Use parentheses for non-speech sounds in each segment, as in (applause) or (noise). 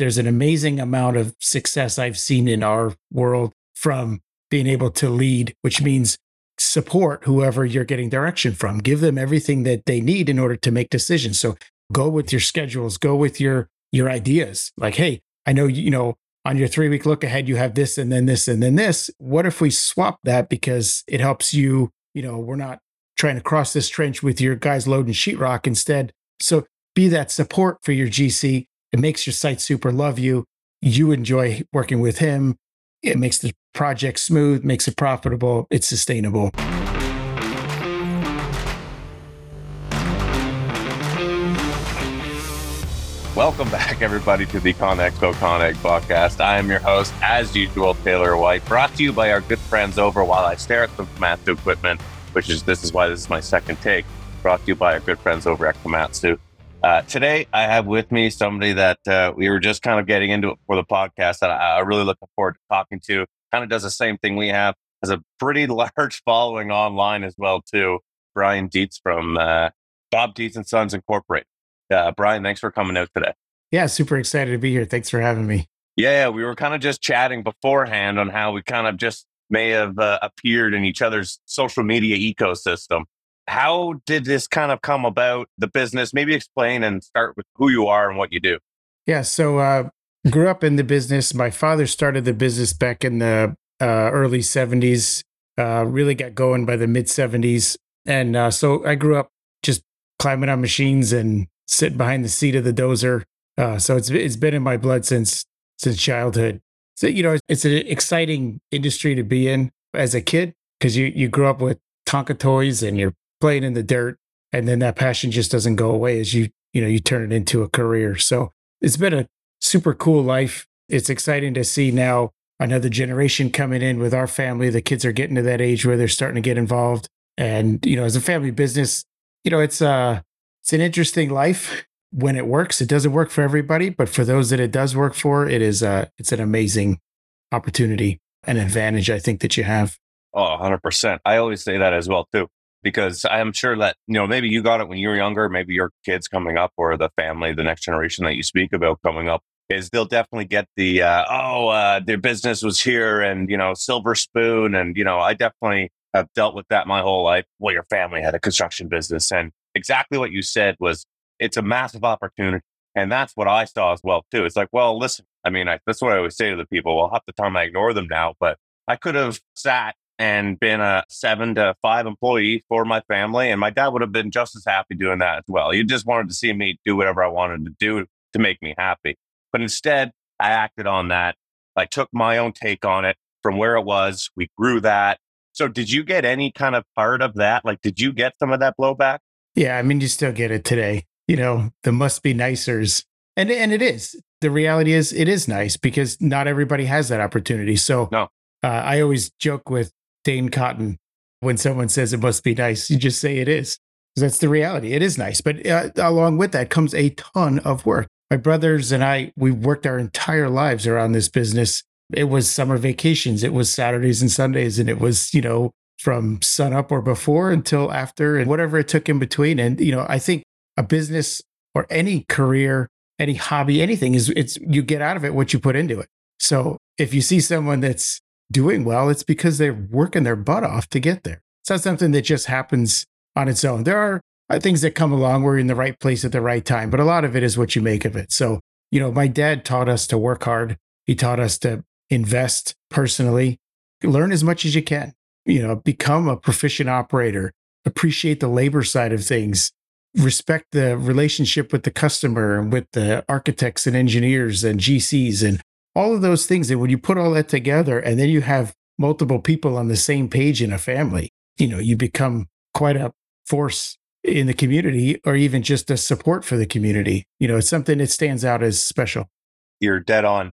there's an amazing amount of success I've seen in our world from being able to lead, which means support whoever you're getting direction from. Give them everything that they need in order to make decisions. So go with your schedules, go with your your ideas. Like, hey, I know you know on your three week look ahead, you have this and then this and then this. What if we swap that because it helps you? You know, we're not trying to cross this trench with your guys loading sheetrock instead. So be that support for your GC. It makes your site super love you. You enjoy working with him. It makes the project smooth, makes it profitable, it's sustainable. Welcome back, everybody, to the ConExpo Con/Agg podcast. I am your host, as usual, Taylor White, brought to you by our good friends over while I stare at the Komatsu equipment, which is this is why this is my second take, brought to you by our good friends over at Komatsu. Uh, today, I have with me somebody that uh, we were just kind of getting into it for the podcast that I, I really looking forward to talking to. Kind of does the same thing we have, has a pretty (laughs) large following online as well too. Brian Dietz from uh, Bob Dietz and Sons Incorporated. Uh, Brian, thanks for coming out today. Yeah, super excited to be here. Thanks for having me. Yeah, we were kind of just chatting beforehand on how we kind of just may have uh, appeared in each other's social media ecosystem. How did this kind of come about, the business? Maybe explain and start with who you are and what you do. Yeah, so uh, grew up in the business. My father started the business back in the uh, early 70s, uh, really got going by the mid 70s. And uh, so I grew up just climbing on machines and sitting behind the seat of the dozer. Uh, so it's it's been in my blood since since childhood. So you know, it's an exciting industry to be in as a kid because you you grow up with Tonka toys and you're playing in the dirt, and then that passion just doesn't go away as you you know you turn it into a career. So it's been a super cool life. It's exciting to see now another generation coming in with our family. The kids are getting to that age where they're starting to get involved, and you know, as a family business, you know, it's uh it's an interesting life when it works. It doesn't work for everybody, but for those that it does work for, it is uh it's an amazing opportunity and advantage I think that you have. Oh, 100%. I always say that as well too because I'm sure that, you know, maybe you got it when you were younger, maybe your kids coming up or the family, the next generation that you speak about coming up is they'll definitely get the uh, oh uh, their business was here and you know silver spoon and you know I definitely have dealt with that my whole life. Well, your family had a construction business and exactly what you said was it's a massive opportunity. And that's what I saw as well, too. It's like, well, listen, I mean, I, that's what I always say to the people. Well, half the time I ignore them now, but I could have sat and been a seven to five employee for my family. And my dad would have been just as happy doing that as well. He just wanted to see me do whatever I wanted to do to make me happy. But instead, I acted on that. I took my own take on it from where it was. We grew that. So, did you get any kind of part of that? Like, did you get some of that blowback? Yeah, I mean, you still get it today. You know, the must be nicers, and and it is. The reality is, it is nice because not everybody has that opportunity. So, no, uh, I always joke with Dane Cotton when someone says it must be nice. You just say it is. That's the reality. It is nice, but uh, along with that comes a ton of work. My brothers and I, we worked our entire lives around this business. It was summer vacations, it was Saturdays and Sundays, and it was you know from sun up or before until after and whatever it took in between. And, you know, I think a business or any career, any hobby, anything is it's you get out of it what you put into it. So if you see someone that's doing well, it's because they're working their butt off to get there. It's not something that just happens on its own. There are uh, things that come along where you're in the right place at the right time, but a lot of it is what you make of it. So, you know, my dad taught us to work hard. He taught us to invest personally, learn as much as you can you know, become a proficient operator, appreciate the labor side of things, respect the relationship with the customer and with the architects and engineers and GCs and all of those things. And when you put all that together and then you have multiple people on the same page in a family, you know, you become quite a force in the community or even just a support for the community. You know, it's something that stands out as special. You're dead on.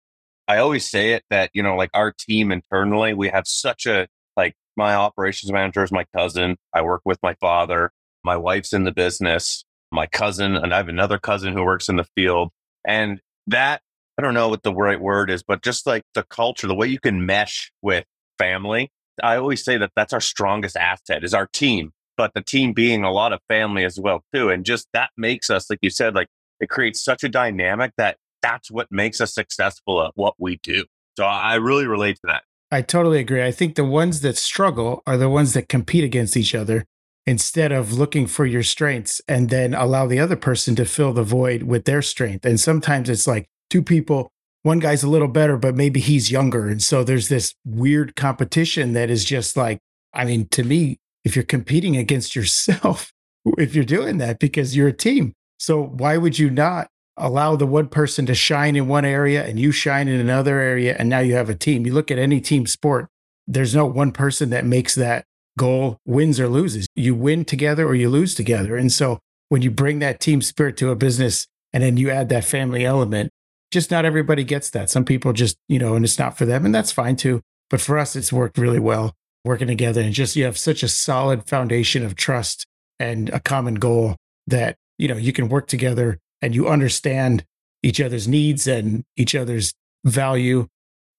I always say it that, you know, like our team internally, we have such a like my operations manager is my cousin. I work with my father. My wife's in the business. My cousin, and I have another cousin who works in the field. And that, I don't know what the right word is, but just like the culture, the way you can mesh with family. I always say that that's our strongest asset is our team, but the team being a lot of family as well too. And just that makes us, like you said, like it creates such a dynamic that that's what makes us successful at what we do. So I really relate to that. I totally agree. I think the ones that struggle are the ones that compete against each other instead of looking for your strengths and then allow the other person to fill the void with their strength. And sometimes it's like two people, one guy's a little better, but maybe he's younger. And so there's this weird competition that is just like, I mean, to me, if you're competing against (laughs) yourself, if you're doing that because you're a team. So why would you not allow the one person to shine in one area and you shine in another area and now you have a team you look at any team sport there's no one person that makes that goal wins or loses you win together or you lose together and so when you bring that team spirit to a business and then you add that family element just not everybody gets that some people just you know and it's not for them and that's fine too but for us it's worked really well working together and just you have such a solid foundation of trust and a common goal that you know you can work together and you understand each other's needs and each other's value.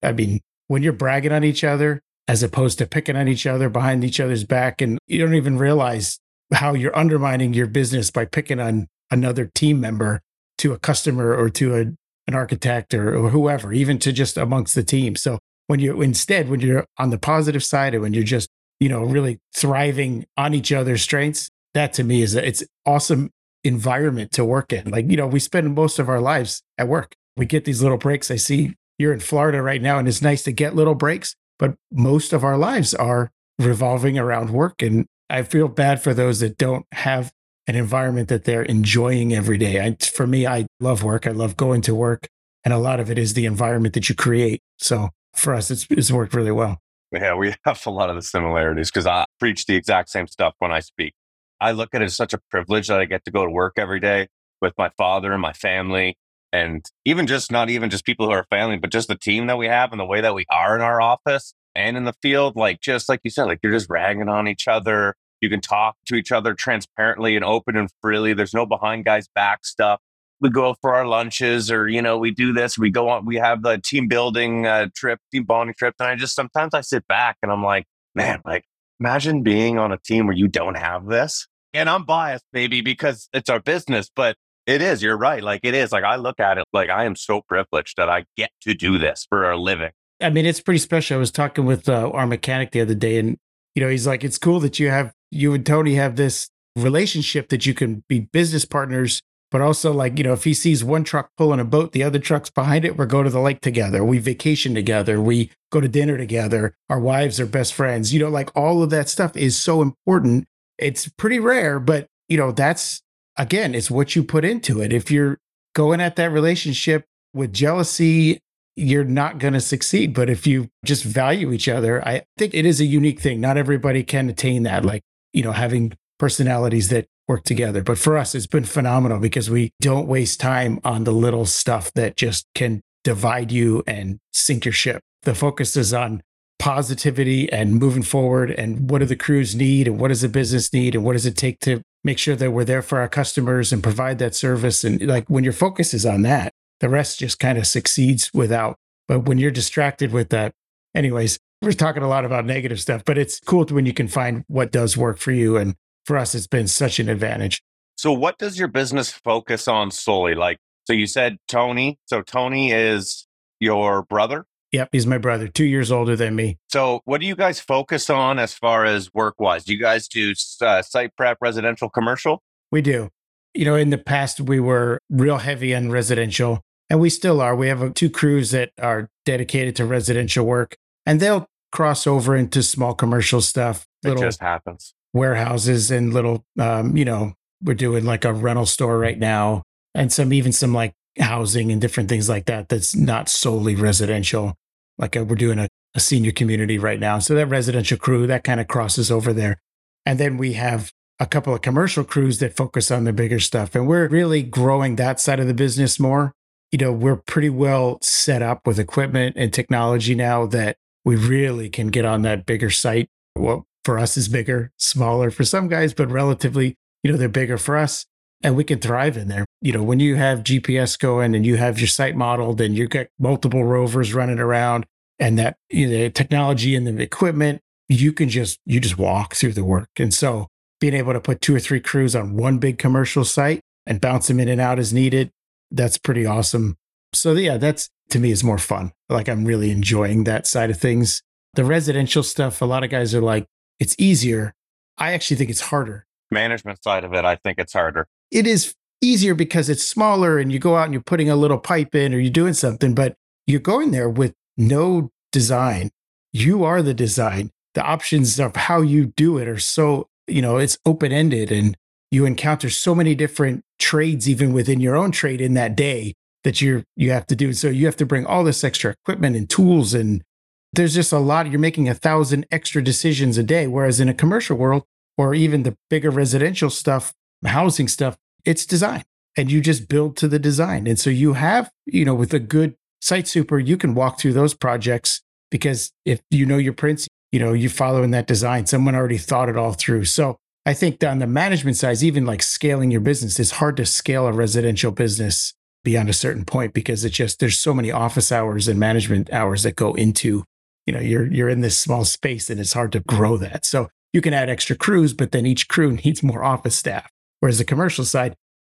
I mean, when you're bragging on each other as opposed to picking on each other behind each other's back, and you don't even realize how you're undermining your business by picking on another team member to a customer or to a, an architect or, or whoever, even to just amongst the team. So when you instead, when you're on the positive side and when you're just, you know, really thriving on each other's strengths, that to me is a, it's awesome environment to work in. Like, you know, we spend most of our lives at work. We get these little breaks. I see you're in Florida right now, and it's nice to get little breaks, but most of our lives are revolving around work. And I feel bad for those that don't have an environment that they're enjoying every day. I, for me, I love work. I love going to work. And a lot of it is the environment that you create. So for us, it's, it's worked really well. Yeah, we (laughs) have a lot of the similarities because I preach the exact same stuff when I speak. I look at it as such a privilege that I get to go to work every day with my father and my family. And even just not even just people who are family, but just the team that we have and the way that we are in our office and in the field. Like, just like you said, like you're just ragging on each other. You can talk to each other transparently and open and freely. There's no behind guys' back stuff. We go for our lunches or, you know, we do this. We go on, we have the team building uh, trip, team bonding trip. And I just sometimes I sit back and I'm like, man, like Imagine being on a team where you don't have this. And I'm biased, maybe because it's our business, but it is. You're right. Like it is. Like I look at it like I am so privileged that I get to do this for a living. I mean, it's pretty special. I was talking with uh, our mechanic the other day, and you know, he's like, "It's cool that you have you and Tony have this relationship that you can be business partners but also like you know if he sees one truck pulling a boat the other truck's behind it we're go to the lake together. We vacation together. We go to dinner together. Our wives are best friends. You know like all of that stuff is so important. It's pretty rare but you know that's again it's what you put into it. If you're going at that relationship with jealousy you're not going to succeed. But if you just value each other i think it is a unique thing. Not everybody can attain that. Like you know having personalities that work together. But for us, it's been phenomenal because we don't waste time on the little stuff that just can divide you and sink your ship. The focus is on positivity and moving forward and what do the crews need and what does the business need and what does it take to make sure that we're there for our customers and provide that service and like when your focus is on that the rest just kind of succeeds without but when you're distracted with that anyways we're talking a lot about negative stuff but it's cool when you can find what does work for you and for us, it's been such an advantage. So, what does your business focus on solely? Like, so you said Tony. So, Tony is your brother? Yep, he's my brother, two years older than me. So, what do you guys focus on as far as work wise? Do you guys do uh, site prep, residential, commercial? We do. You know, in the past, we were real heavy on residential, and we still are. We have two crews that are dedicated to residential work, and they'll cross over into small commercial stuff. It just happens warehouses and little, um, you know, we're doing like a rental store right now and some, even some like housing and different things like that. That's not solely residential. Like a, uh, we're doing a, a senior community right now. So that residential crew that kind of crosses over there. And then we have a couple of commercial crews that focus on the bigger stuff. And we're really growing that side of the business more. You know, we're pretty well set up with equipment and technology now that we really can get on that bigger site. What for us is bigger, smaller for some guys, but relatively, you know, they're bigger for us and we can thrive in there. You know, when you have GPS going and you have your site modeled and you've got multiple rovers running around and that you know, the technology and the equipment, you can just you just walk through the work. And so being able to put two or three crews on one big commercial site and bounce them in and out as needed, that's pretty awesome. So yeah, that's to me is more fun. Like I'm really enjoying that side of things. The residential stuff, a lot of guys are like, it's easier. I actually think it's harder. Management side of it, I think it's harder. It is easier because it's smaller and you go out and you're putting a little pipe in or you're doing something, but you're going there with no design. You are the design. The options of how you do it are so, you know, it's open ended and you encounter so many different trades even within your own trade in that day that you're you have to do. So you have to bring all this extra equipment and tools and there's just a lot you're making a thousand extra decisions a day whereas in a commercial world or even the bigger residential stuff, housing stuff, it's design and you just build to the design. And so you have, you know, with a good site super, you can walk through those projects because if you know your prints, you know, you follow in that design. Someone already thought it all through. So I think on the management side, even like scaling your business, it's hard to scale a residential business beyond a certain point because it's just there's so many office hours and management hours that go into, you know, you're you're in this small space and it's hard to grow that. So you can add extra crews, but then each crew (laughs) needs more office staff. Whereas the commercial side,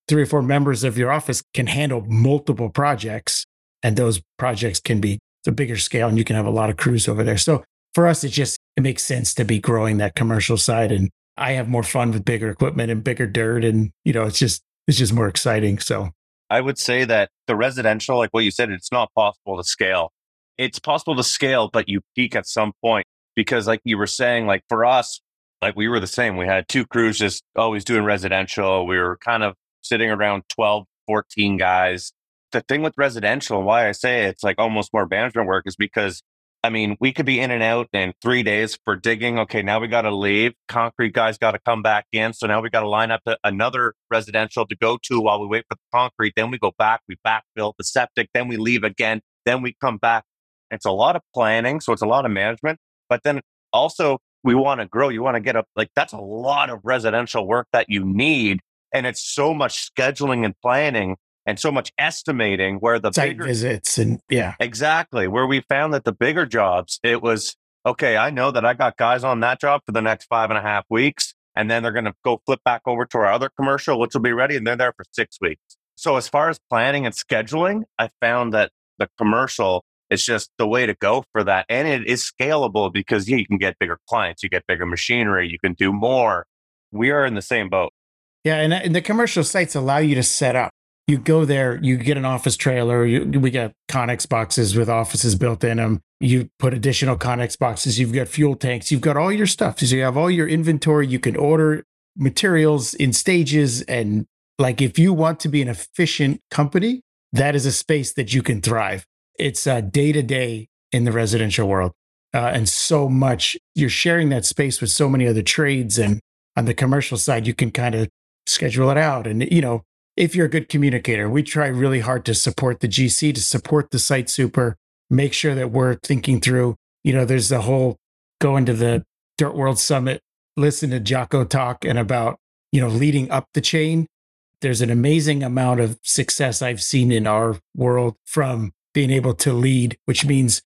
three or four members of your office can handle multiple projects, and those projects can be a bigger scale, and you can have a lot of crews over there. So for us, it just it makes sense to be growing that commercial side, and I have more fun with bigger equipment and bigger dirt, and you know, it's just it's just more exciting. So I would say that the residential, like what you said, it's not possible to scale. It's possible to scale, but you peak at some point because, like you were saying, like for us, like we were the same. We had two crews just always doing residential. We were kind of sitting around 12, 14 guys. The thing with residential why I say it's like almost more management work is because I mean, we could be in and out in three days for digging. Okay, now we got to leave. Concrete guys got to come back in. So now we got to line up another residential to go to while we wait for the concrete. Then we go back, we backfill the septic, then we leave again, then we come back. It's a lot of planning. So it's a lot of management. But then also, we want to grow. You want to get up, like, that's a lot of residential work that you need. And it's so much scheduling and planning and so much estimating where the site bigger visits and yeah, exactly where we found that the bigger jobs, it was okay. I know that I got guys on that job for the next five and a half weeks, and then they're going to go flip back over to our other commercial, which will be ready, and they're there for six weeks. So as far as planning and scheduling, I found that the commercial is just the way to go for that, and it is scalable because yeah, you can get bigger clients, you get bigger machinery, you can do more. We are in the same boat. Yeah, and, and the commercial sites allow you to set up you go there, you get an office trailer. You, we got Conex boxes with offices built in them. You put additional Conex boxes. You've got fuel tanks. You've got all your stuff. So you have all your inventory. You can order materials in stages. And like, if you want to be an efficient company, that is a space that you can thrive. It's day to day in the residential world. Uh, and so much you're sharing that space with so many other trades. And on the commercial side, you can kind of schedule it out. And, you know, if you're a good communicator. We try really hard to support the GC, to support the site super, make sure that we're thinking through, you know, there's the whole going to the Dirt World Summit, listen to Jocko talk and about, you know, leading up the chain. There's an amazing amount of success I've seen in our world from being able to lead, which means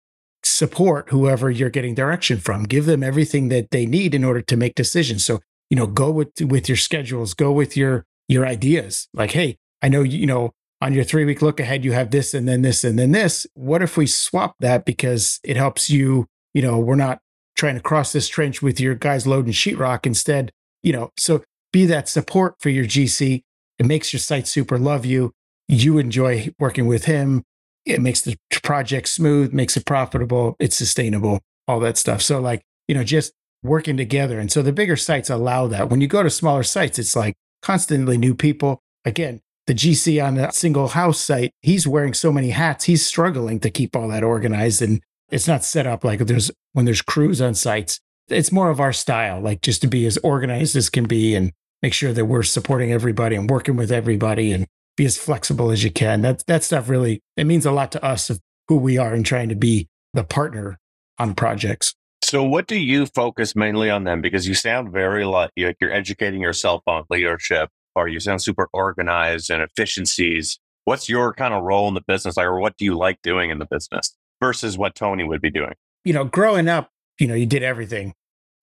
support whoever you're getting direction from. Give them everything that they need in order to make decisions. So, you know, go with with your schedules, go with your your ideas. Like, hey, I know you know on your three week look ahead you have this and then this and then this. What if we swap that because it helps you? You know, we're not trying to cross this trench with your guys loading sheetrock instead. You know, so be that support for your GC. It makes your site super love you. You enjoy working with him. It makes the project smooth, makes it profitable, it's sustainable, all that stuff. So, like, you know, just working together. And so the bigger sites allow that. When you go to smaller sites, it's like, constantly new people. Again, the GC on a single house site, he's wearing so many hats, he's struggling to keep all that organized. And it's not set up like there's when there's crews on sites. It's more of our style, like just to be as organized as can be and make sure that we're supporting everybody and working with everybody and be as flexible as you can. That that stuff really it means a lot to us of who we are and trying to be the partner on projects. So, what do you focus mainly on then? Because you sound very like you're educating yourself on leadership, or you sound super organized and efficiencies. What's your kind of role in the business, or what do you like doing in the business versus what Tony would be doing? You know, growing up, you know, you did everything.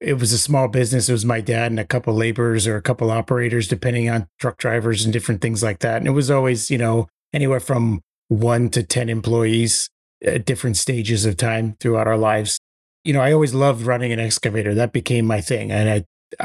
It was a small business. It was my dad and a couple laborers or a couple operators, depending on truck drivers and different things like that. And it was always, you know, anywhere from one to 10 employees at different stages of time throughout our lives. You know, I always loved running an excavator. That became my thing. And I,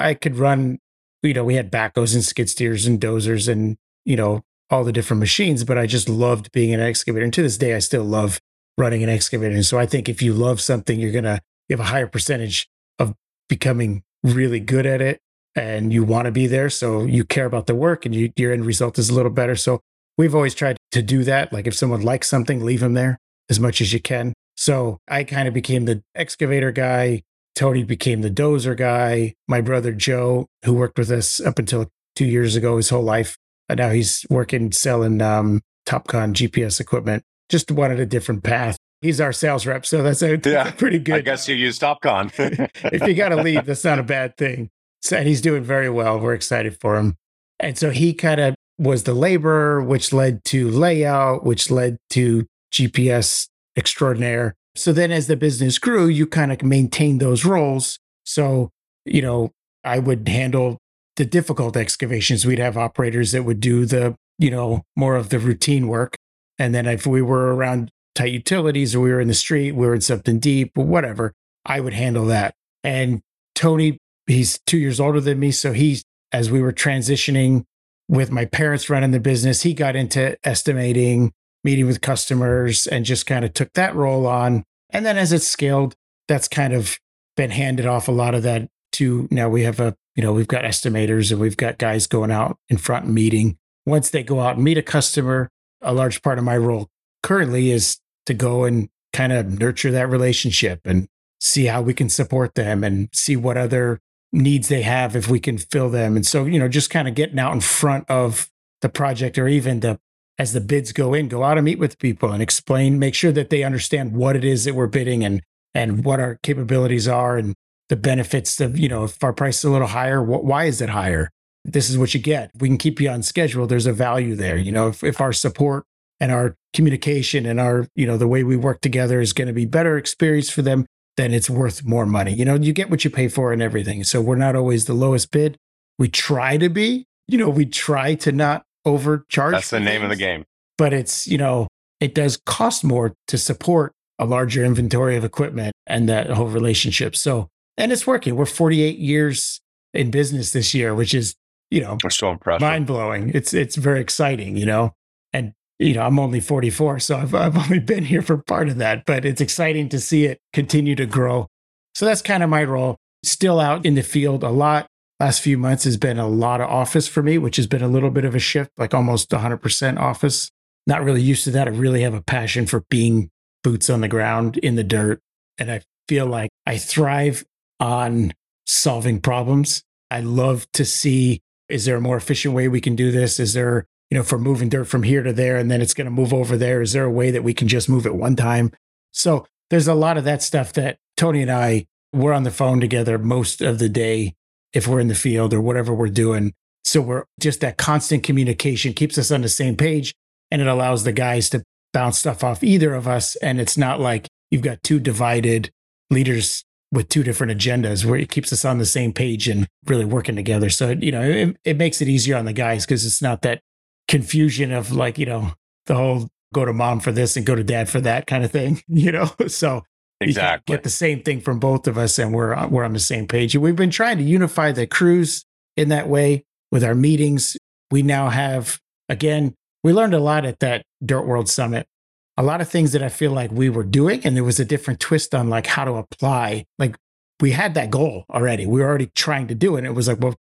I could run, you know, we had backhoes and skid steers and dozers and, you know, all the different machines, but I just loved being an excavator. And to this day, I still love running an excavator. And so I think if you love something, you're to you have a higher percentage of becoming really good at it and you want to be there. So you care about the work and you, your end result is a little better. So we've always tried to do that. Like if someone likes something, leave them there as much as you can. So I kind of became the excavator guy. Tony became the dozer guy. My brother Joe, who worked with us up until two years ago, his whole life, and now he's working selling um, Topcon GPS equipment. Just wanted a different path. He's our sales rep, so that's a, yeah, pretty good. I guess you use Topcon. (laughs) if you got to leave, (laughs) that's not a bad thing. So, and he's doing very well. We're excited for him. And so he kind of was the laborer, which led to layout, which led to GPS extraordinaire. So then as the business grew, you kind of maintained those roles. So, you know, I would handle the difficult excavations. We'd have operators that would do the, you know, more of the routine work. And then if we were around tight utilities or we were in the street, we were in something deep or whatever, I would handle that. And Tony, he's two years older than me. So he's, as we were transitioning with my parents running the business, he got into estimating, meeting with customers, and just kind of took that role on. And then as it scaled, that's kind of been handed off a lot of that to now we have a, you know, we've got estimators and we've got guys going out in front meeting. Once they go out and meet a customer, a large part of my role currently is to go and kind of nurture that relationship and see how we can support them and see what other needs they have if we can fill them. And so, you know, just kind of getting out in front of the project or even the as the bids go in, go out and meet with people and explain, make sure that they understand what it is that we're bidding and and what our capabilities are and the benefits of, you know, if our price is a little higher, why is it higher? This is what you get. We can keep you on schedule. There's a value there. You know, if, if our support and our communication and our, you know, the way we work together is going to be better experience for them, then it's worth more money. You know, you get what you pay for and everything. So we're not always the lowest bid. We try to be, you know, we try to not overcharge. That's the name things, of the game. But it's, you know, it does cost more to support a larger inventory of equipment and that whole relationship. So, and it's working. We're 48 years in business this year, which is, you know, we're so impressive. mind blowing. It's, it's very exciting, you know, and you know, I'm only 44, so I've, I've only (laughs) been here for part of that, but it's exciting to see it continue to grow. So that's kind of my role. Still out in the field a lot. Last few months has been a lot of office for me, which has been a little bit of a shift, like almost 100% office. Not really used to that. I really have a passion for being boots on the ground in the dirt. And I feel like I thrive on solving problems. I love to see is there a more efficient way we can do this? Is there you know, for moving dirt from here to there and then it's going to move over there? Is there a way that we can just move it one time? So there's a lot of that stuff that Tony and I, we're on the phone together most of the day if we're in the field or whatever we're doing. So we're just that constant communication keeps us on the same page and it allows the guys to bounce stuff off either of us. And it's not like you've got two divided leaders with two different agendas where it keeps us on the same page and really working together. So, you know, it, it makes it easier on the guys because it's not that confusion of like, you know, the whole go to mom for this and go to dad for that kind of thing, (laughs) you know? (laughs) So exactly get the same thing from both of us and we're, we're on the same page. And we've been trying to unify the crews in that way with our meetings. We now have, again, we learned a lot at that Dirt World Summit. A lot of things that I feel like we were doing, and there was a different twist on like how to apply. Like we had that goal already. We were already trying to do it. And it was like, well,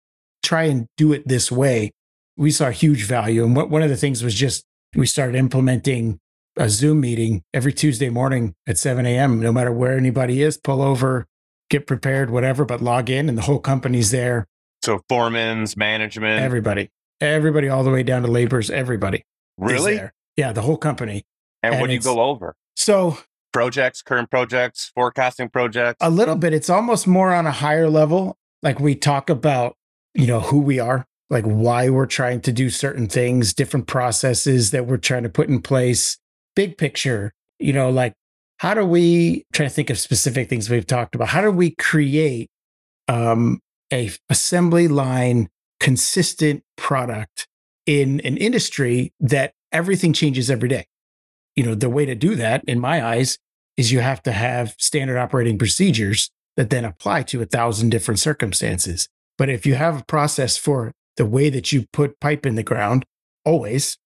try and do it this way we saw huge value. And what, one of the things was just we started implementing a Zoom meeting every Tuesday morning at 7 a.m. No matter where anybody is, pull over, get prepared, whatever, but log in and the whole company's there. So foremans, management, everybody, everybody, all the way down to laborers, everybody. Really? Yeah, the whole company. And, and what do you go over? So projects, current projects, forecasting projects. A little bit. It's almost more on a higher level. Like we talk about, you know, who we are, like why we're trying to do certain things, different processes that we're trying to put in place, big picture, you know, like how do we try to think of specific things we've talked about? How do we create um, a assembly line consistent product in an industry that everything changes every day? you know, the way to do that, in my eyes, is you have to have standard operating procedures that then apply to a thousand different circumstances. But if you have a process for the way that you put pipe in the ground, always,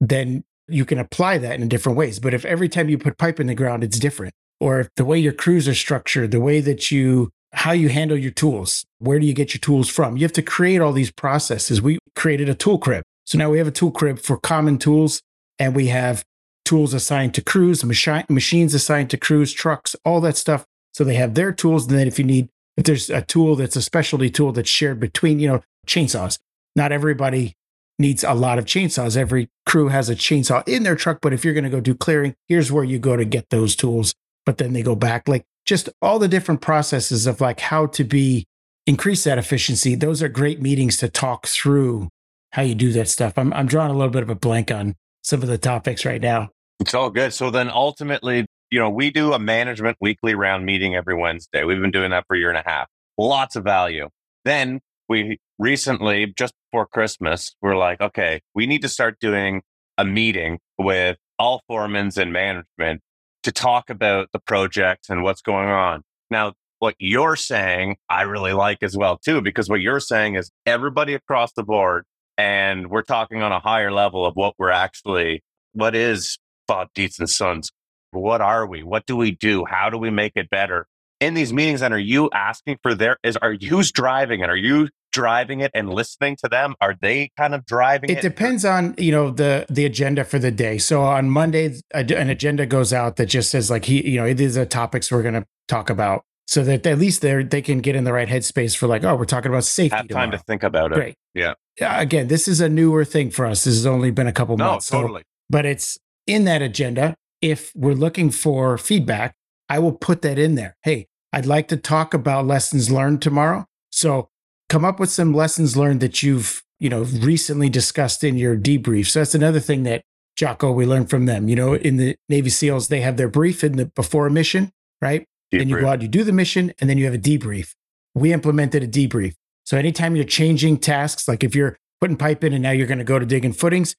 then you can apply that in different ways. But if every time you put pipe in the ground, it's different, or if the way your crews are structured, the way that you, how you handle your tools, where do you get your tools from? You have to create all these processes. We created a tool crib. So now we have a tool crib for common tools, and we have tools assigned to crews, machi- machines assigned to crews, trucks, all that stuff. So they have their tools. And then if you need, if there's a tool that's a specialty tool that's shared between, you know, chainsaws, not everybody needs a lot of chainsaws. Every crew has a chainsaw in their truck, but if you're going to go do clearing, here's where you go to get those tools. But then they go back, like just all the different processes of like how to be increase that efficiency. Those are great meetings to talk through how you do that stuff. I'm I'm drawing a little bit of a blank on some of the topics right now. It's all good. So then ultimately, you know, we do a management weekly round meeting every Wednesday. We've been doing that for a year and a half. Lots of value. Then we recently, just before Christmas, we're like, okay, we need to start doing a meeting with all foremans and management to talk about the project and what's going on. Now, what you're saying, I really like as well, too, because what you're saying is everybody across the board, and we're talking on a higher level of what we're actually, what is Bob Dietz and Sons? What are we? What do we do? How do we make it better? In these meetings, and are you asking for their, is, are who's driving it? Are you driving it and listening to them? Are they kind of driving it? It depends on you know the the agenda for the day. So on Monday, an agenda goes out that just says like he, you know, these are topics we're going to talk about, so that at least they they can get in the right headspace for like, oh, we're talking about safety. Have time tomorrow. to think about it. Great. Yeah. Again, this is a newer thing for us. This has only been a couple No, months. so- totally. but it's in that agenda. If we're looking for feedback, I will put that in there. Hey, I'd like to talk about lessons learned tomorrow. So come up with some lessons learned that you've, you know, recently discussed in your debrief. So that's another thing that Jocko, we learned from them. You know, in the Navy SEALs, they have their brief in the before a mission, right? Then you go out, you do the mission, and then you have a debrief. We implemented a debrief. So anytime you're changing tasks, like if you're putting pipe in and now you're going to go to digging footings,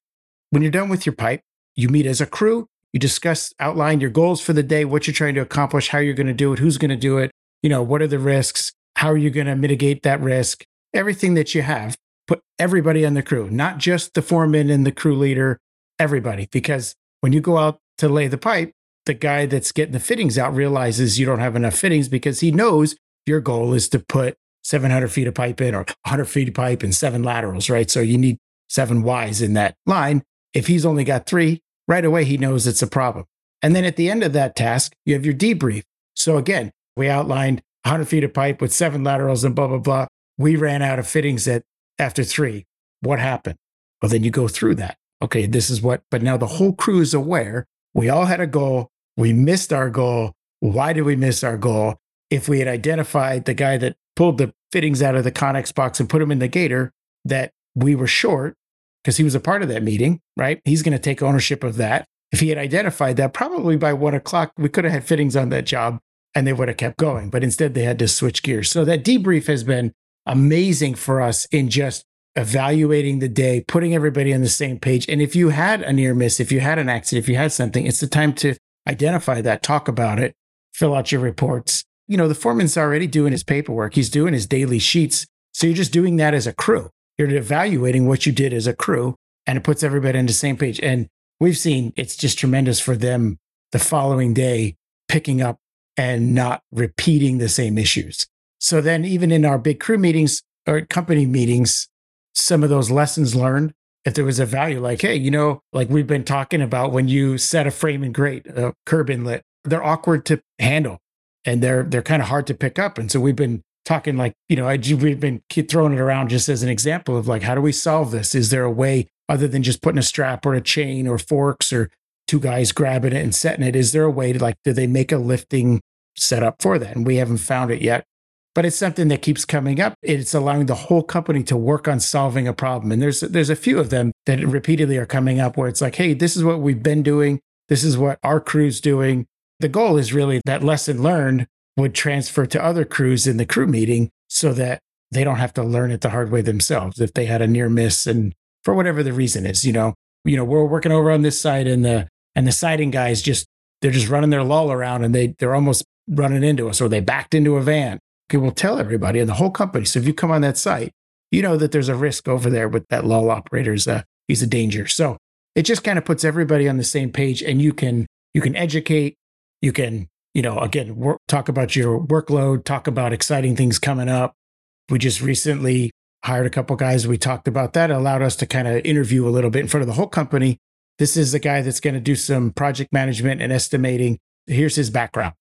when you're done with your pipe, you meet as a crew, you discuss, outline your goals for the day, what you're trying to accomplish, how you're going to do it, who's going to do it, you know, what are the risks, how are you going to mitigate that risk, everything that you have. Put everybody on the crew, not just the foreman and the crew leader, everybody. Because when you go out to lay the pipe, the guy that's getting the fittings out realizes you don't have enough fittings because he knows your goal is to put 700 feet of pipe in or 100 feet of pipe and seven laterals, right? So you need seven Ys in that line. If he's only got three, right away he knows it's a problem. And then at the end of that task, you have your debrief. So again, we outlined 100 feet of pipe with seven laterals and blah, blah, blah. We ran out of fittings at after three. What happened? Well, then you go through that. Okay, this is what, but now the whole crew is aware. We all had a goal. We missed our goal. Why did we miss our goal? If we had identified the guy that pulled the fittings out of the Conex box and put them in the gator, that we were short because he was a part of that meeting, right? He's going to take ownership of that. If he had identified that, probably by one o'clock, we could have had fittings on that job and they would have kept going. But instead, they had to switch gears. So that debrief has been amazing for us in just evaluating the day, putting everybody on the same page. And if you had a near miss, if you had an accident, if you had something, it's the time to identify that, talk about it, fill out your reports. You know, the foreman's already doing his paperwork, he's doing his daily sheets. So you're just doing that as a crew. You're evaluating what you did as a crew, and it puts everybody on the same page. And we've seen it's just tremendous for them the following day picking up and not repeating the same issues. So then, even in our big crew meetings or company meetings, some of those lessons learned, if there was a value, like, hey, you know, like we've been talking about when you set a frame and grate, a curb inlet, they're awkward to handle and they're they're kind of hard to pick up. And so we've been talking like, you know, I, we've been keep throwing it around just as an example of like, how do we solve this? Is there a way other than just putting a strap or a chain or forks or two guys grabbing it and setting it? Is there a way to like, do they make a lifting setup for that? And we haven't found it yet. But it's something that keeps coming up. It's allowing the whole company to work on solving a problem. And there's there's a few of them that repeatedly are coming up where it's like, hey, this is what we've been doing. This is what our crew's doing. The goal is really that lesson learned would transfer to other crews in the crew meeting so that they don't have to learn it the hard way themselves if they had a near miss and for whatever the reason is, you know, you know, we're working over on this side and the And the siding guys just, they're just running their lull around and they, they're almost running into us or they backed into a van. Okay, we'll tell everybody and the whole company. So if you come on that site, you know that there's a risk over there with that lull operator's uh, he's a danger. So it just kind of puts everybody on the same page and you can you can educate, you can, you know, again, work, talk about your workload, talk about exciting things coming up. We just recently hired a couple guys. We talked about that. It allowed us to kind of interview a little bit in front of the whole company. This is the guy that's going to do some project management and estimating. Here's his background.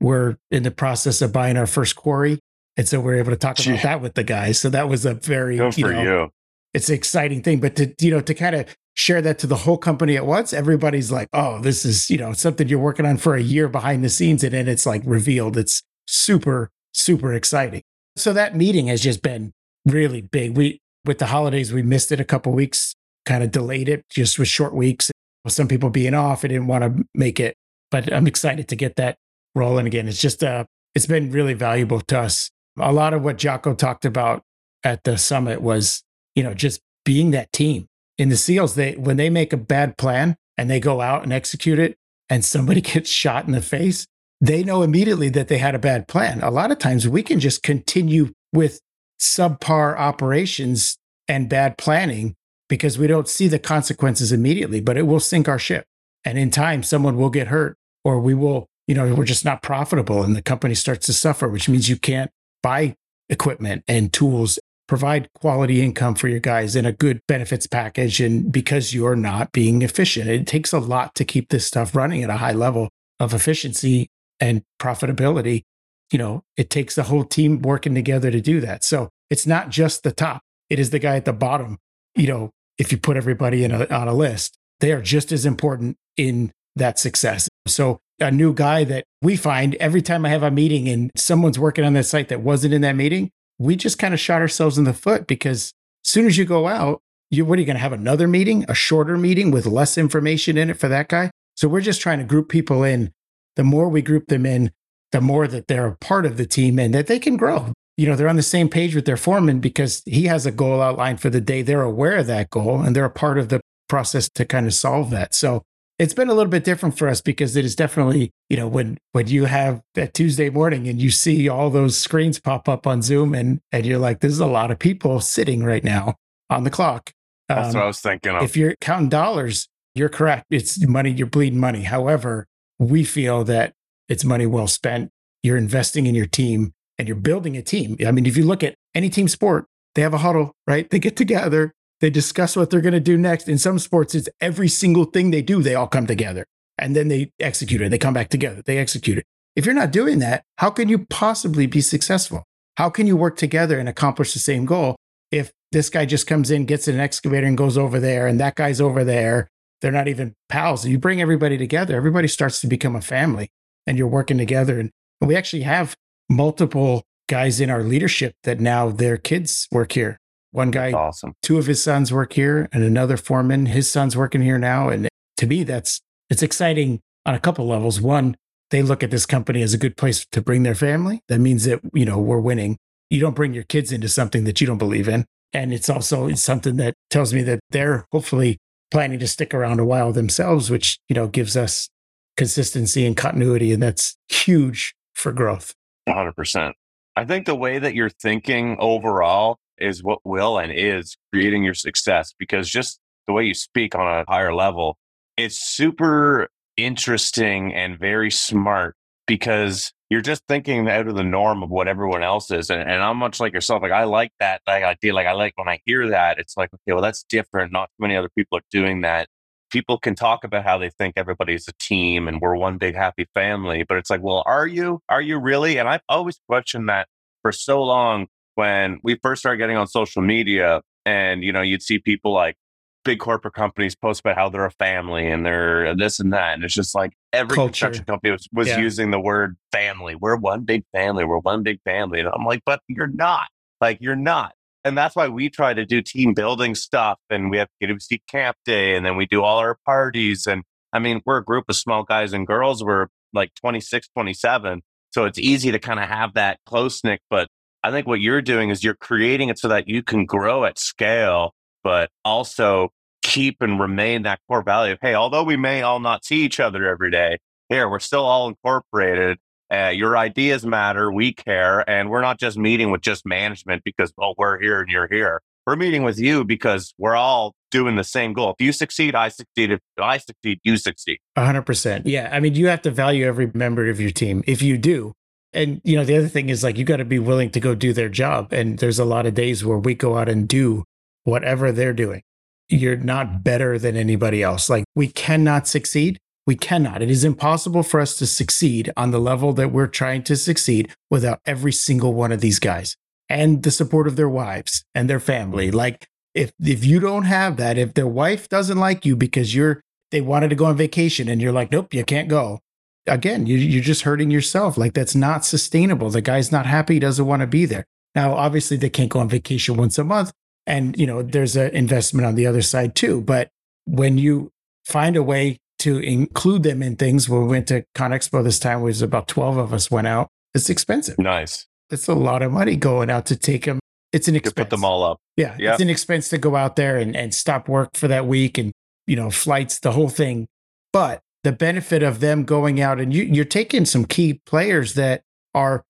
We're in the process of buying our first quarry. And so we're able to talk about that with the guys. So that was a very, Good you know, you. it's an exciting thing. But to, you know, to kind of share that to the whole company at once, everybody's like, oh, this is, you know, something you're working on for a year behind the scenes. And then it's like revealed. It's super, super exciting. So that meeting has just been really big. We, with the holidays, we missed it a couple weeks, kind of delayed it just with short weeks. With some people being off, I didn't want to make it, but I'm excited to get that rolling again. It's just, uh, it's been really valuable to us. A lot of what Jocko talked about at the summit was, you know, just being that team. In the SEALs, they when they make a bad plan and they go out and execute it, and somebody (laughs) gets shot in the face, they know immediately that they had a bad plan. A lot of times we can just continue with subpar operations and bad planning because we don't see the consequences immediately, but it will sink our ship. And in time, someone will get hurt or we will, you know, we're just not profitable and the company starts to suffer, which means you can't buy equipment and tools, provide quality income for your guys and a good benefits package. And because you're not being efficient, it takes a lot to keep this stuff running at a high level of efficiency and profitability. You know, it takes the whole team working together to do that. So it's not just the top, it is the guy at the bottom. You know, if you put everybody in a, on a list, they are just as important in that success. So a new guy that we find every time I have a meeting and someone's working on that site that wasn't in that meeting, we just kind of shot ourselves in the foot because as soon as you go out, you what are you going to have another meeting, a shorter meeting with less information in it for that guy? So we're just trying to group people in. The more we group them in, the more that they're a part of the team and that they can grow. You know, they're on the same page with their foreman because he has a goal outlined for the day. They're aware of that goal and they're a part of the process to kind of solve that. So it's been a little bit different for us because it is definitely, you know, when when you have that Tuesday morning and you see all those screens pop up on Zoom and and you're like, there's a lot of people sitting right now on the clock. That's Um, what I was thinking of. if you're counting dollars, you're correct. It's money, you're bleeding money. However, we feel that it's money well spent. You're investing in your team and you're building a team. I mean, if you look at any team sport, they have a huddle, right? They get together, they discuss what they're going to do next. In some sports, it's every single thing they do, they all come together and then they execute it. They come back together, they execute it. If you're not doing that, how can you possibly be successful? How can you work together and accomplish the same goal if this guy just comes in, gets an excavator and goes over there, and that guy's over there? They're not even pals. You bring everybody together, everybody starts to become a family and you're working together. And we actually have multiple guys in our leadership that now their kids work here. One guy, awesome. two of his sons work here, and another foreman, his son's working here now. And to me, that's it's exciting on a couple levels. One, they look at this company as a good place to bring their family. That means that you know we're winning. You don't bring your kids into something that you don't believe in, and it's also it's something that tells me that they're hopefully planning to stick around a while themselves, which you know gives us consistency and continuity, and that's huge for growth. 100%. I think the way that you're thinking overall is what will and is creating your success because just the way you speak on a higher level, it's super interesting and very smart because you're just thinking out of the norm of what everyone else is. And, and I'm much like yourself. Like, I like that like, idea. Like, I like when I hear that, it's like, okay, well, that's different. Not many other people are doing that people can talk about how they think everybody's a team and we're one big happy family but it's like well are you? Are you really? And i've always questioned that for so long when we first started getting on social media and you know you'd see people like big corporate companies post about how they're a family and they're this and that and it's just like every Culture. construction company was, was Yeah. using the word family. We're one big family. We're one big family. And i'm like but you're not. Like you're not and that's why we try to do team building stuff and we have KWC camp day and then we do all our parties and i mean we're a group of small guys and girls we're like 26 27 so it's easy to kind of have that close knit but i think what you're doing is you're creating it so that you can grow at scale but also keep and remain that core value of, hey, although we may all not see each other every day, here, we're still all incorporated. Uh, your ideas matter. We care. And we're not just meeting with just management because, well, we're here and you're here. We're meeting with you because we're all doing the same goal. If you succeed, I succeed. If I succeed, you succeed. 100%. Yeah. I mean, you have to value every member of your team. If you do, and you know, the other thing is like you got to be willing to go do their job. And there's a lot of days where we go out and do whatever they're doing. You're not better than anybody else. Like we cannot succeed. We cannot. It is impossible for us to succeed on the level that we're trying to succeed without every single one of these guys and the support of their wives and their family. Like if if you don't have that, if their wife doesn't like you because you're they wanted to go on vacation and you're like, nope, you can't go again, you, you're just hurting yourself. Like that's not sustainable. The guy's not happy. Doesn't want to be there. Now, obviously, they can't go on vacation once a month. And, you know, there's an investment on the other side too. But when you find a way to include them in things, when we went to ConExpo this time, was about 12 of us went out. It's expensive. Nice. It's a lot of money going out to take them. It's an expense. To put them all up. Yeah. Yep. It's an expense to go out there and, and stop work for that week and, you know, flights, the whole thing. But the benefit of them going out and you, you're taking some key players that are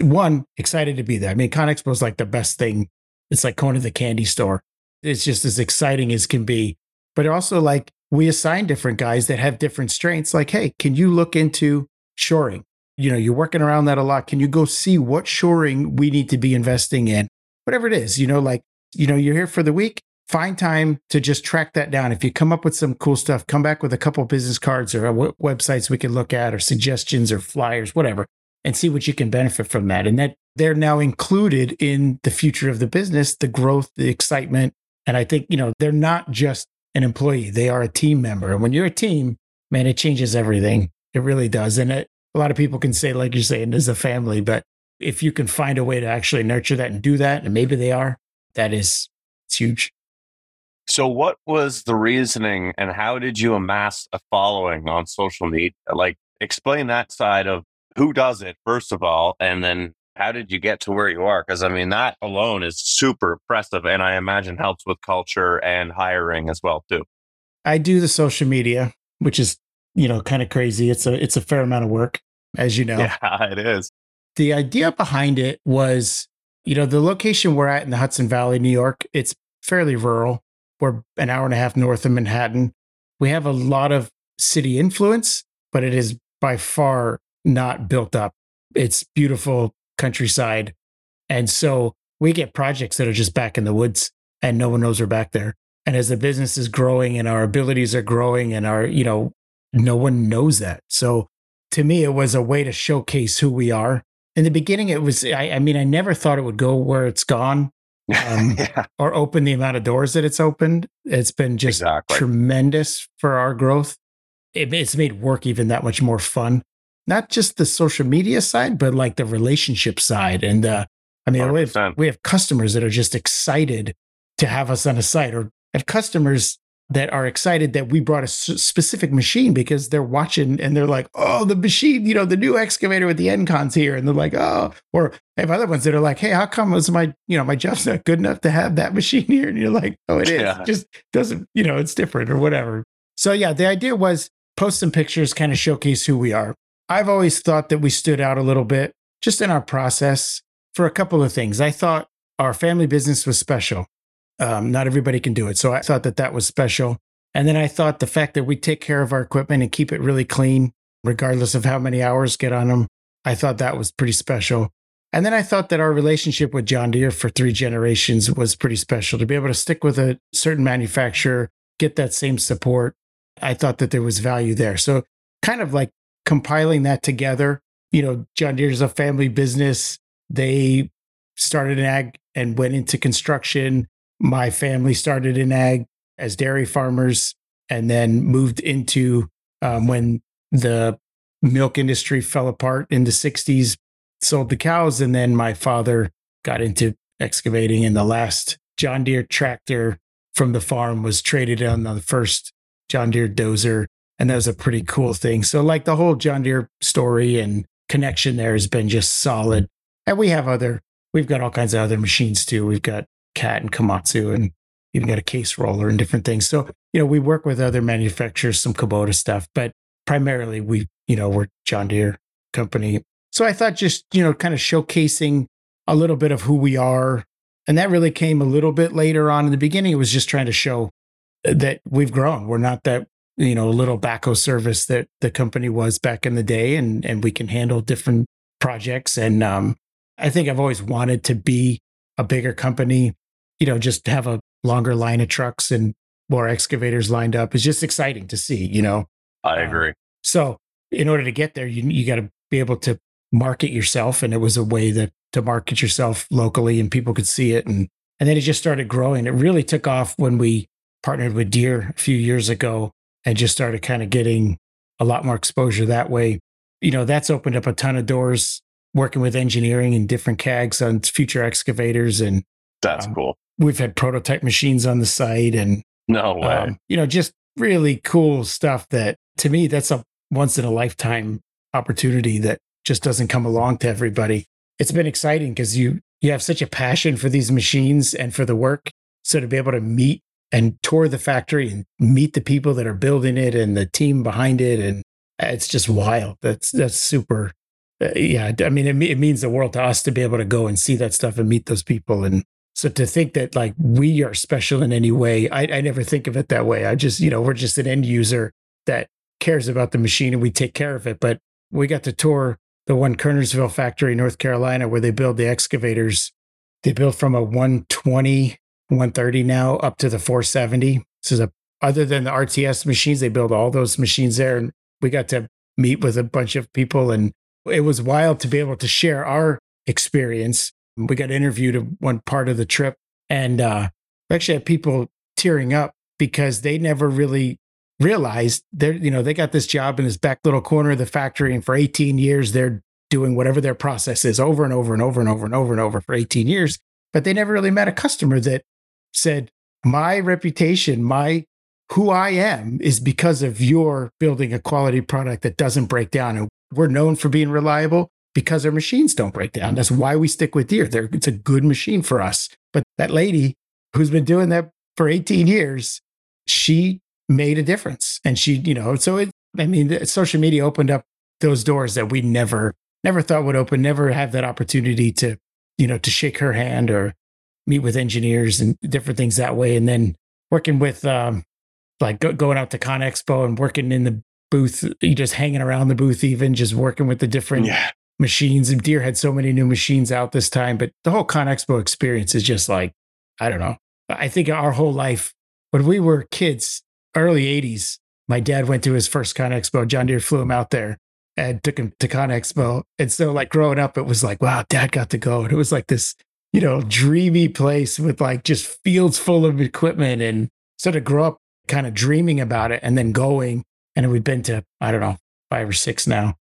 one excited to be there. I mean, ConExpo is like the best thing. It's like going to the candy store. It's just as exciting as can be. But also, like we assign different guys that have different strengths. Like, hey, can you look into shoring? You know, you're working around that a lot. Can you go see what shoring we need to be investing in? Whatever it is, you know, like, you know, you're here for the week find time to just track that down. If you come up with some cool stuff, come back with a couple business cards or websites we can look at or suggestions or flyers, whatever, and see what you can benefit from that. And that they're now included in the future of the business, the growth, the excitement. And I think, you know, they're not just an employee, they are a team member. And when you're a team, man, it changes everything. It really does. And it, a lot of people can say, like you're saying, as a family, but if you can find a way to actually nurture that and do that, and maybe they are, that is, it's huge. So, what was the reasoning and how did you amass a following on social media? Like, explain that side of who does it, first of all, and then how did you get to where you are? Because I mean, that alone is super impressive and I imagine helps with culture and hiring as well, too. I do the social media, which is, you know, kind of crazy. It's a it's a fair amount of work, as you (laughs) know. Yeah, it is. The idea behind it was, you know, the location we're at in the Hudson Valley, New York, it's fairly rural. We're an hour and a half north of Manhattan. We have a lot of city influence, but it is by far not built up. It's beautiful countryside. And so we get projects that are just back in the woods and no one knows we're back there. And as the business is growing and our abilities are growing and our, you know, no one knows that. So to me, it was a way to showcase who we are. In the beginning, it was, I, I mean, I never thought it would go where it's gone um, (laughs) yeah. or open the amount of doors that it's opened. It's been just exactly. tremendous for our growth. It, it's made work even that much more fun. Not just the social media side, but like the relationship side. And uh, I mean, we have, we have customers that are just excited to have us on a site, or have customers that are excited that we brought a specific machine because they're watching and they're like, oh, the machine, you know, the new excavator with the NCON's here. And they're like, oh, or I have other ones that are like, hey, how come was my, you know, my job's not good enough to have that (laughs) machine here? And you're like, oh, it is. Yeah. It just doesn't, you know, it's different or whatever. So yeah, the idea was post some pictures, kind of showcase who we are. I've always thought that we stood out a little bit just in our process for a couple of things. I thought our family business was special. Um, not everybody can do it. So I thought that that was special. And then I thought the fact that we take care of our equipment and keep it really clean, regardless of how many hours get on them, I thought that was pretty special. And then I thought that our relationship with John Deere for three generations was pretty special to be able to stick with a certain manufacturer, get that same support. I thought that there was value there. So, kind of like compiling that together, you know, John Deere is a family business. They started in ag and went into construction my family started in ag as dairy farmers and then moved into um, when the milk industry fell apart in the 60s, sold the cows. And then my father got into excavating. And the last John Deere tractor from the farm was traded on the first John Deere dozer. And that was a pretty cool thing. So, like the whole John Deere story and connection there has been just solid. And we have other, we've got all kinds of other machines too. We've got Cat and Komatsu and even got a case roller and different things. So, you know, we work with other manufacturers, some Kubota stuff, but primarily we, you know, we're John Deere company. So I thought just, you know, kind of showcasing a little bit of who we are. And that really came a little bit later on in the beginning. It was just trying to show that we've grown. We're not that, you know, a little backhoe service that the company was back in the day and and we can handle different projects. And um I think I've always wanted to be a bigger company, you know, just have a longer line of trucks and more excavators lined up It's just exciting to see, you know. I Um, agree. So in order to get there, you you got to be able to market yourself, and it was a way that to market yourself locally, and people could see it, and and then it just started growing. It really took off when we partnered with Deere a few years ago, and just started kind of getting a lot more exposure that way. You know, that's opened up a ton of doors. Working with engineering and different CAGs on future excavators, and That's um, cool. we've had prototype machines on the site, and No way. um, you know, just really cool stuff that to me, that's a once in a lifetime opportunity that just doesn't come along to everybody. It's been exciting because you you have such a passion for these machines and for the work. So to be able to meet and tour the factory and meet the people that are building it and the team behind it, and it's just wild. That's that's super. uh, yeah, I mean, it, it means the world to us to be able to go and see that stuff and meet those people and so to think that like we are special in any way, I, I never think of it that way. I just, you know, we're just an end user that cares about the machine and we take care of it. But we got to tour the one Kernersville factory in North Carolina where they build the excavators. They built from a 120, 130 now up to the 470. So the, other than the RTS machines, they build all those machines there. And we got to meet with a bunch of people and it was wild to be able to share our experience we got interviewed at one part of the trip and uh we actually had people tearing up because they never really realized they're you know they got this job in this back little corner of the factory and for 18 years they're doing whatever their process is over and over and over and over and over and over for 18 years but they never really met a customer that said my reputation my who i am is because of your building a quality product that doesn't break down and we're known for being reliable because our machines don't break down. That's why we stick with Deere. They're, it's a good machine for us. But that lady who's been doing that for 18 years, she made a difference. And she, you know, so it, I mean, social media opened up those doors that we never, never thought would open, never have that opportunity to, you know, to shake her hand or meet with engineers and different things that way. And then working with, um, like go, going out to Con Expo and working in the booth, you just hanging around the booth, even just working with the different Yeah. machines. And Deere had so many new machines out this time, but the whole Con Expo experience is just like, I don't know. I think our whole life, when we were kids, early 80s, my dad went to his first Con Expo. John Deere flew him out there and took him to Con Expo. And so, like, growing up, it was like, wow, dad got to go. And it was like this, you know, dreamy place with like just fields full of equipment. And sort of grow up kind of dreaming about it and then going, and we've been to, I don't know, five or six now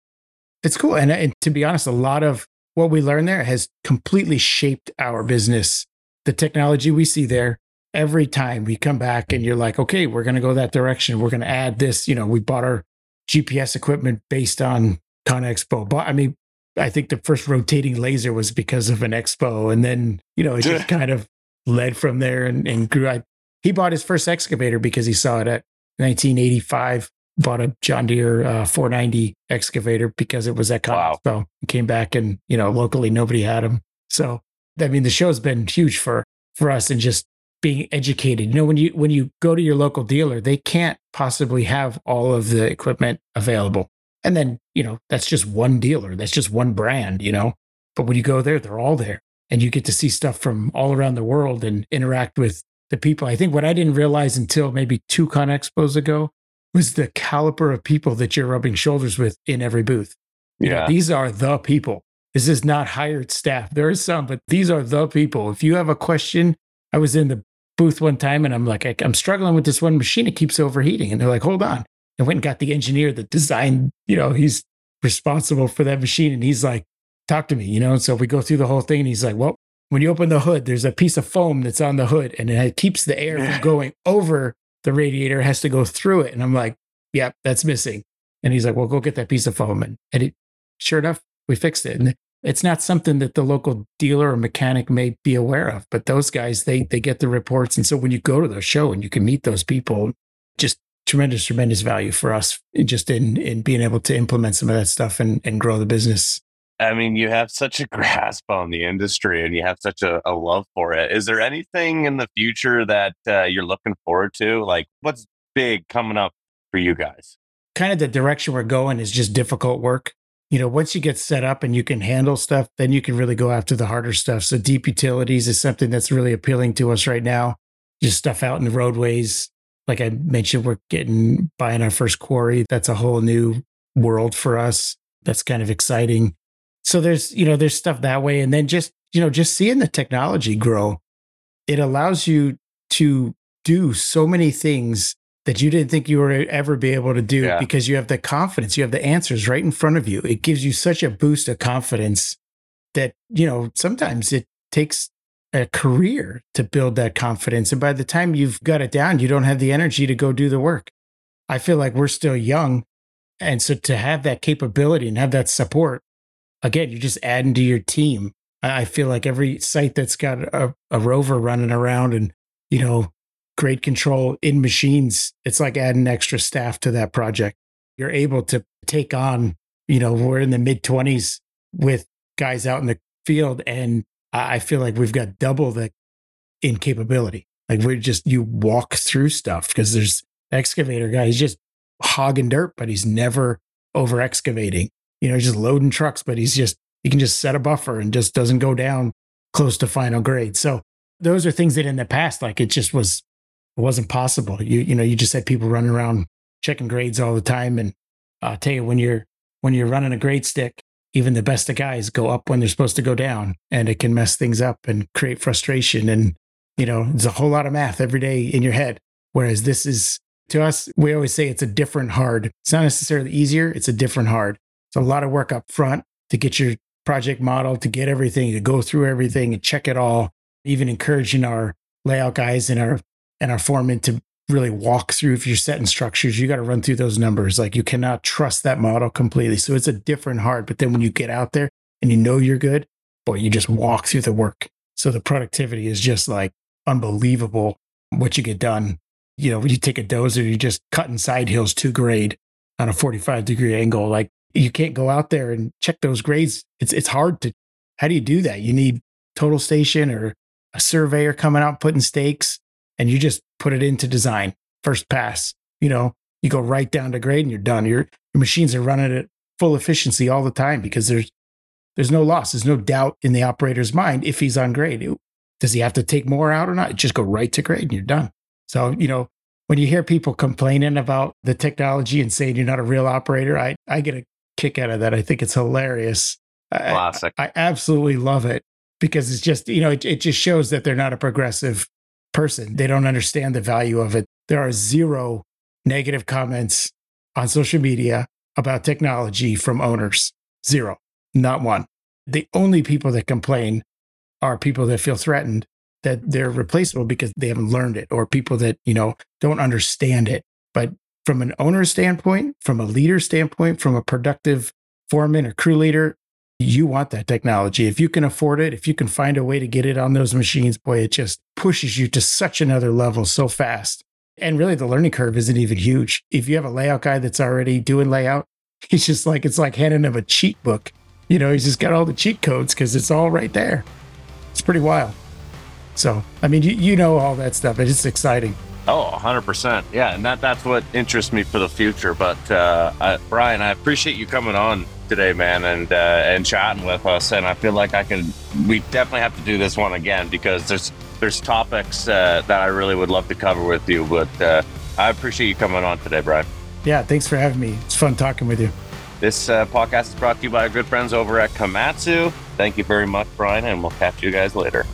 it's cool. And, uh, and to be honest, a lot of what we learned there has completely shaped our business. The technology we see there, every time we come back and you're like, okay, we're going to go that direction. We're going to add this. You know, we bought our GPS equipment based on Con Expo. But I mean, I think the first rotating laser was because of an expo. And then, you know, it just kind of led from there and, and grew. I, he bought his first excavator because he saw it at 1985 bought a John Deere uh, 490 excavator because it was at Wow. Con Expo. He came back and you know locally nobody had them. So I mean the show's been huge for for us and just being educated. You know when you when you go to your local dealer, they can't possibly have all of the equipment available. And then you know that's just one dealer. That's just one brand. You know, but when you go there, they're all there, and you get to see stuff from all around the world and interact with the people. I think what I didn't realize until maybe two Con Expos ago was the caliber of people that you're rubbing shoulders with in every booth. You know, Yeah. these are the people. This is not hired staff. There is some, but these are the people. If you have a question, I was in the booth one time and I'm like, I'm struggling with this one machine. It keeps overheating. And they're like, hold on. I went and got the engineer that designed, you know, he's responsible for that machine. And he's like, talk to me, you know? And so we go through the whole thing and he's like, well, when you open the hood, there's a piece of foam that's on the hood and it keeps the air from (laughs) going over the radiator, has to go through it. And I'm like, yep, that's missing. And he's like, well, go get that piece of foam. And, and it, sure enough, we fixed it. And it's not something that the local dealer or mechanic may be aware of. But those guys, they they get the reports. And so when you go to the show and you can meet those people, just tremendous, tremendous value for us just in in being able to implement some of that stuff and, and grow the business. I mean, you have such a grasp on the industry and you have such a, a love for it. Is there anything in the future that uh, you're looking forward to? Like, what's big coming up for you guys? Kind of the direction we're going is just difficult work. You know, once you get set up and you can handle stuff, then you can really go after the harder stuff. So, deep utilities is something that's really appealing to us right now. Just stuff out in the roadways. Like I mentioned, we're getting buying our first quarry. That's a whole new world for us. That's kind of exciting so there's you know there's stuff that way and then just you know just seeing the technology grow it allows you to do so many things that you didn't think you were ever be able to do yeah. because you have the confidence you have the answers right in front of you it gives you such a boost of confidence that you know sometimes it takes a career to build that confidence and by the time you've got it down you don't have the energy to go do the work i feel like we're still young and so to have that capability and have that support again, you're just adding to your team. I feel like every site that's got a, a rover running around and, you know, grade control in machines, it's like adding extra staff to that project. You're able to take on, you know, we're in the mid 20s with guys out in the field. And I feel like we've got double the in capability. Like we're just, you walk through stuff because there's excavator guy, he's just hogging dirt, but he's never over excavating you know, he's just loading trucks, but he's just, he can just set a buffer and just doesn't go down close to final grade. So those are things that in the past, like it just was, it wasn't possible. You, you know, you just had people running around checking grades all the time. And I'll uh, tell you, when you're, when you're running a grade stick, even the best of guys go up when they're supposed to go down and it can mess things up and create frustration. And, you know, there's a whole lot of math every day in your head. Whereas this is to us, we always say it's a different hard. It's not necessarily easier, it's a different hard. It's a lot of work up front to get your project model, to get everything, to go through everything and check it all. Even encouraging our layout guys and our and our foremen to really walk through if you're setting structures, you got to run through those numbers. Like you cannot trust that model completely. So it's a different hard. But then when you get out there and you know you're good, boy, you just walk through the work. So the productivity is just like unbelievable what you get done. You know, when you take a dozer, you're just cutting side hills to grade on a 45 degree angle. Like you can't go out there and check those grades. It's it's hard to. How do you do that? You need total station or a surveyor coming out putting stakes, and you just put it into design first pass. You know, you go right down to grade and you're done. Your your machines are running at full efficiency all the time because there's there's no loss. There's no doubt in the operator's mind if he's on grade. Does he have to take more out or not? Just go right to grade and you're done. So, you know, when you hear people complaining about the technology and saying you're not a real operator, I, I get a kick out of that. I think it's hilarious. Classic. I, I absolutely love it because it's just, you know, it, it just shows that they're not a progressive person. They don't understand the value of it. There are zero negative comments on social media about technology from owners. Zero, not one. The only people that complain are people that feel threatened that they're replaceable because they haven't learned it or people that, you know, don't understand it. But from an owner standpoint, from a leader standpoint, from a productive foreman or crew leader, you want that technology. If you can afford it, if you can find a way to get it on those machines, boy, it just pushes you to such another level so fast. And really, the learning curve isn't even huge. If you have a layout guy that's already doing layout, (laughs) he's just like, it's like handing him a cheat book. You know, he's just got all the cheat codes because it's all right there. It's pretty wild. So, I mean, you, you know all that stuff. It's exciting. Oh, 100%. Yeah, and that that's what interests me for the future. But uh, I, Brian, I appreciate you coming on today, man, and uh, and chatting with us. And I feel like I can. We definitely have to do this one again because there's there's topics uh, that I really would love to cover with you. But uh, I appreciate you coming on today, Brian. Yeah, thanks for having me. It's fun talking with you. This uh, podcast is brought to you by our good friends over at Komatsu. Thank you very much, Brian, and we'll catch you guys later.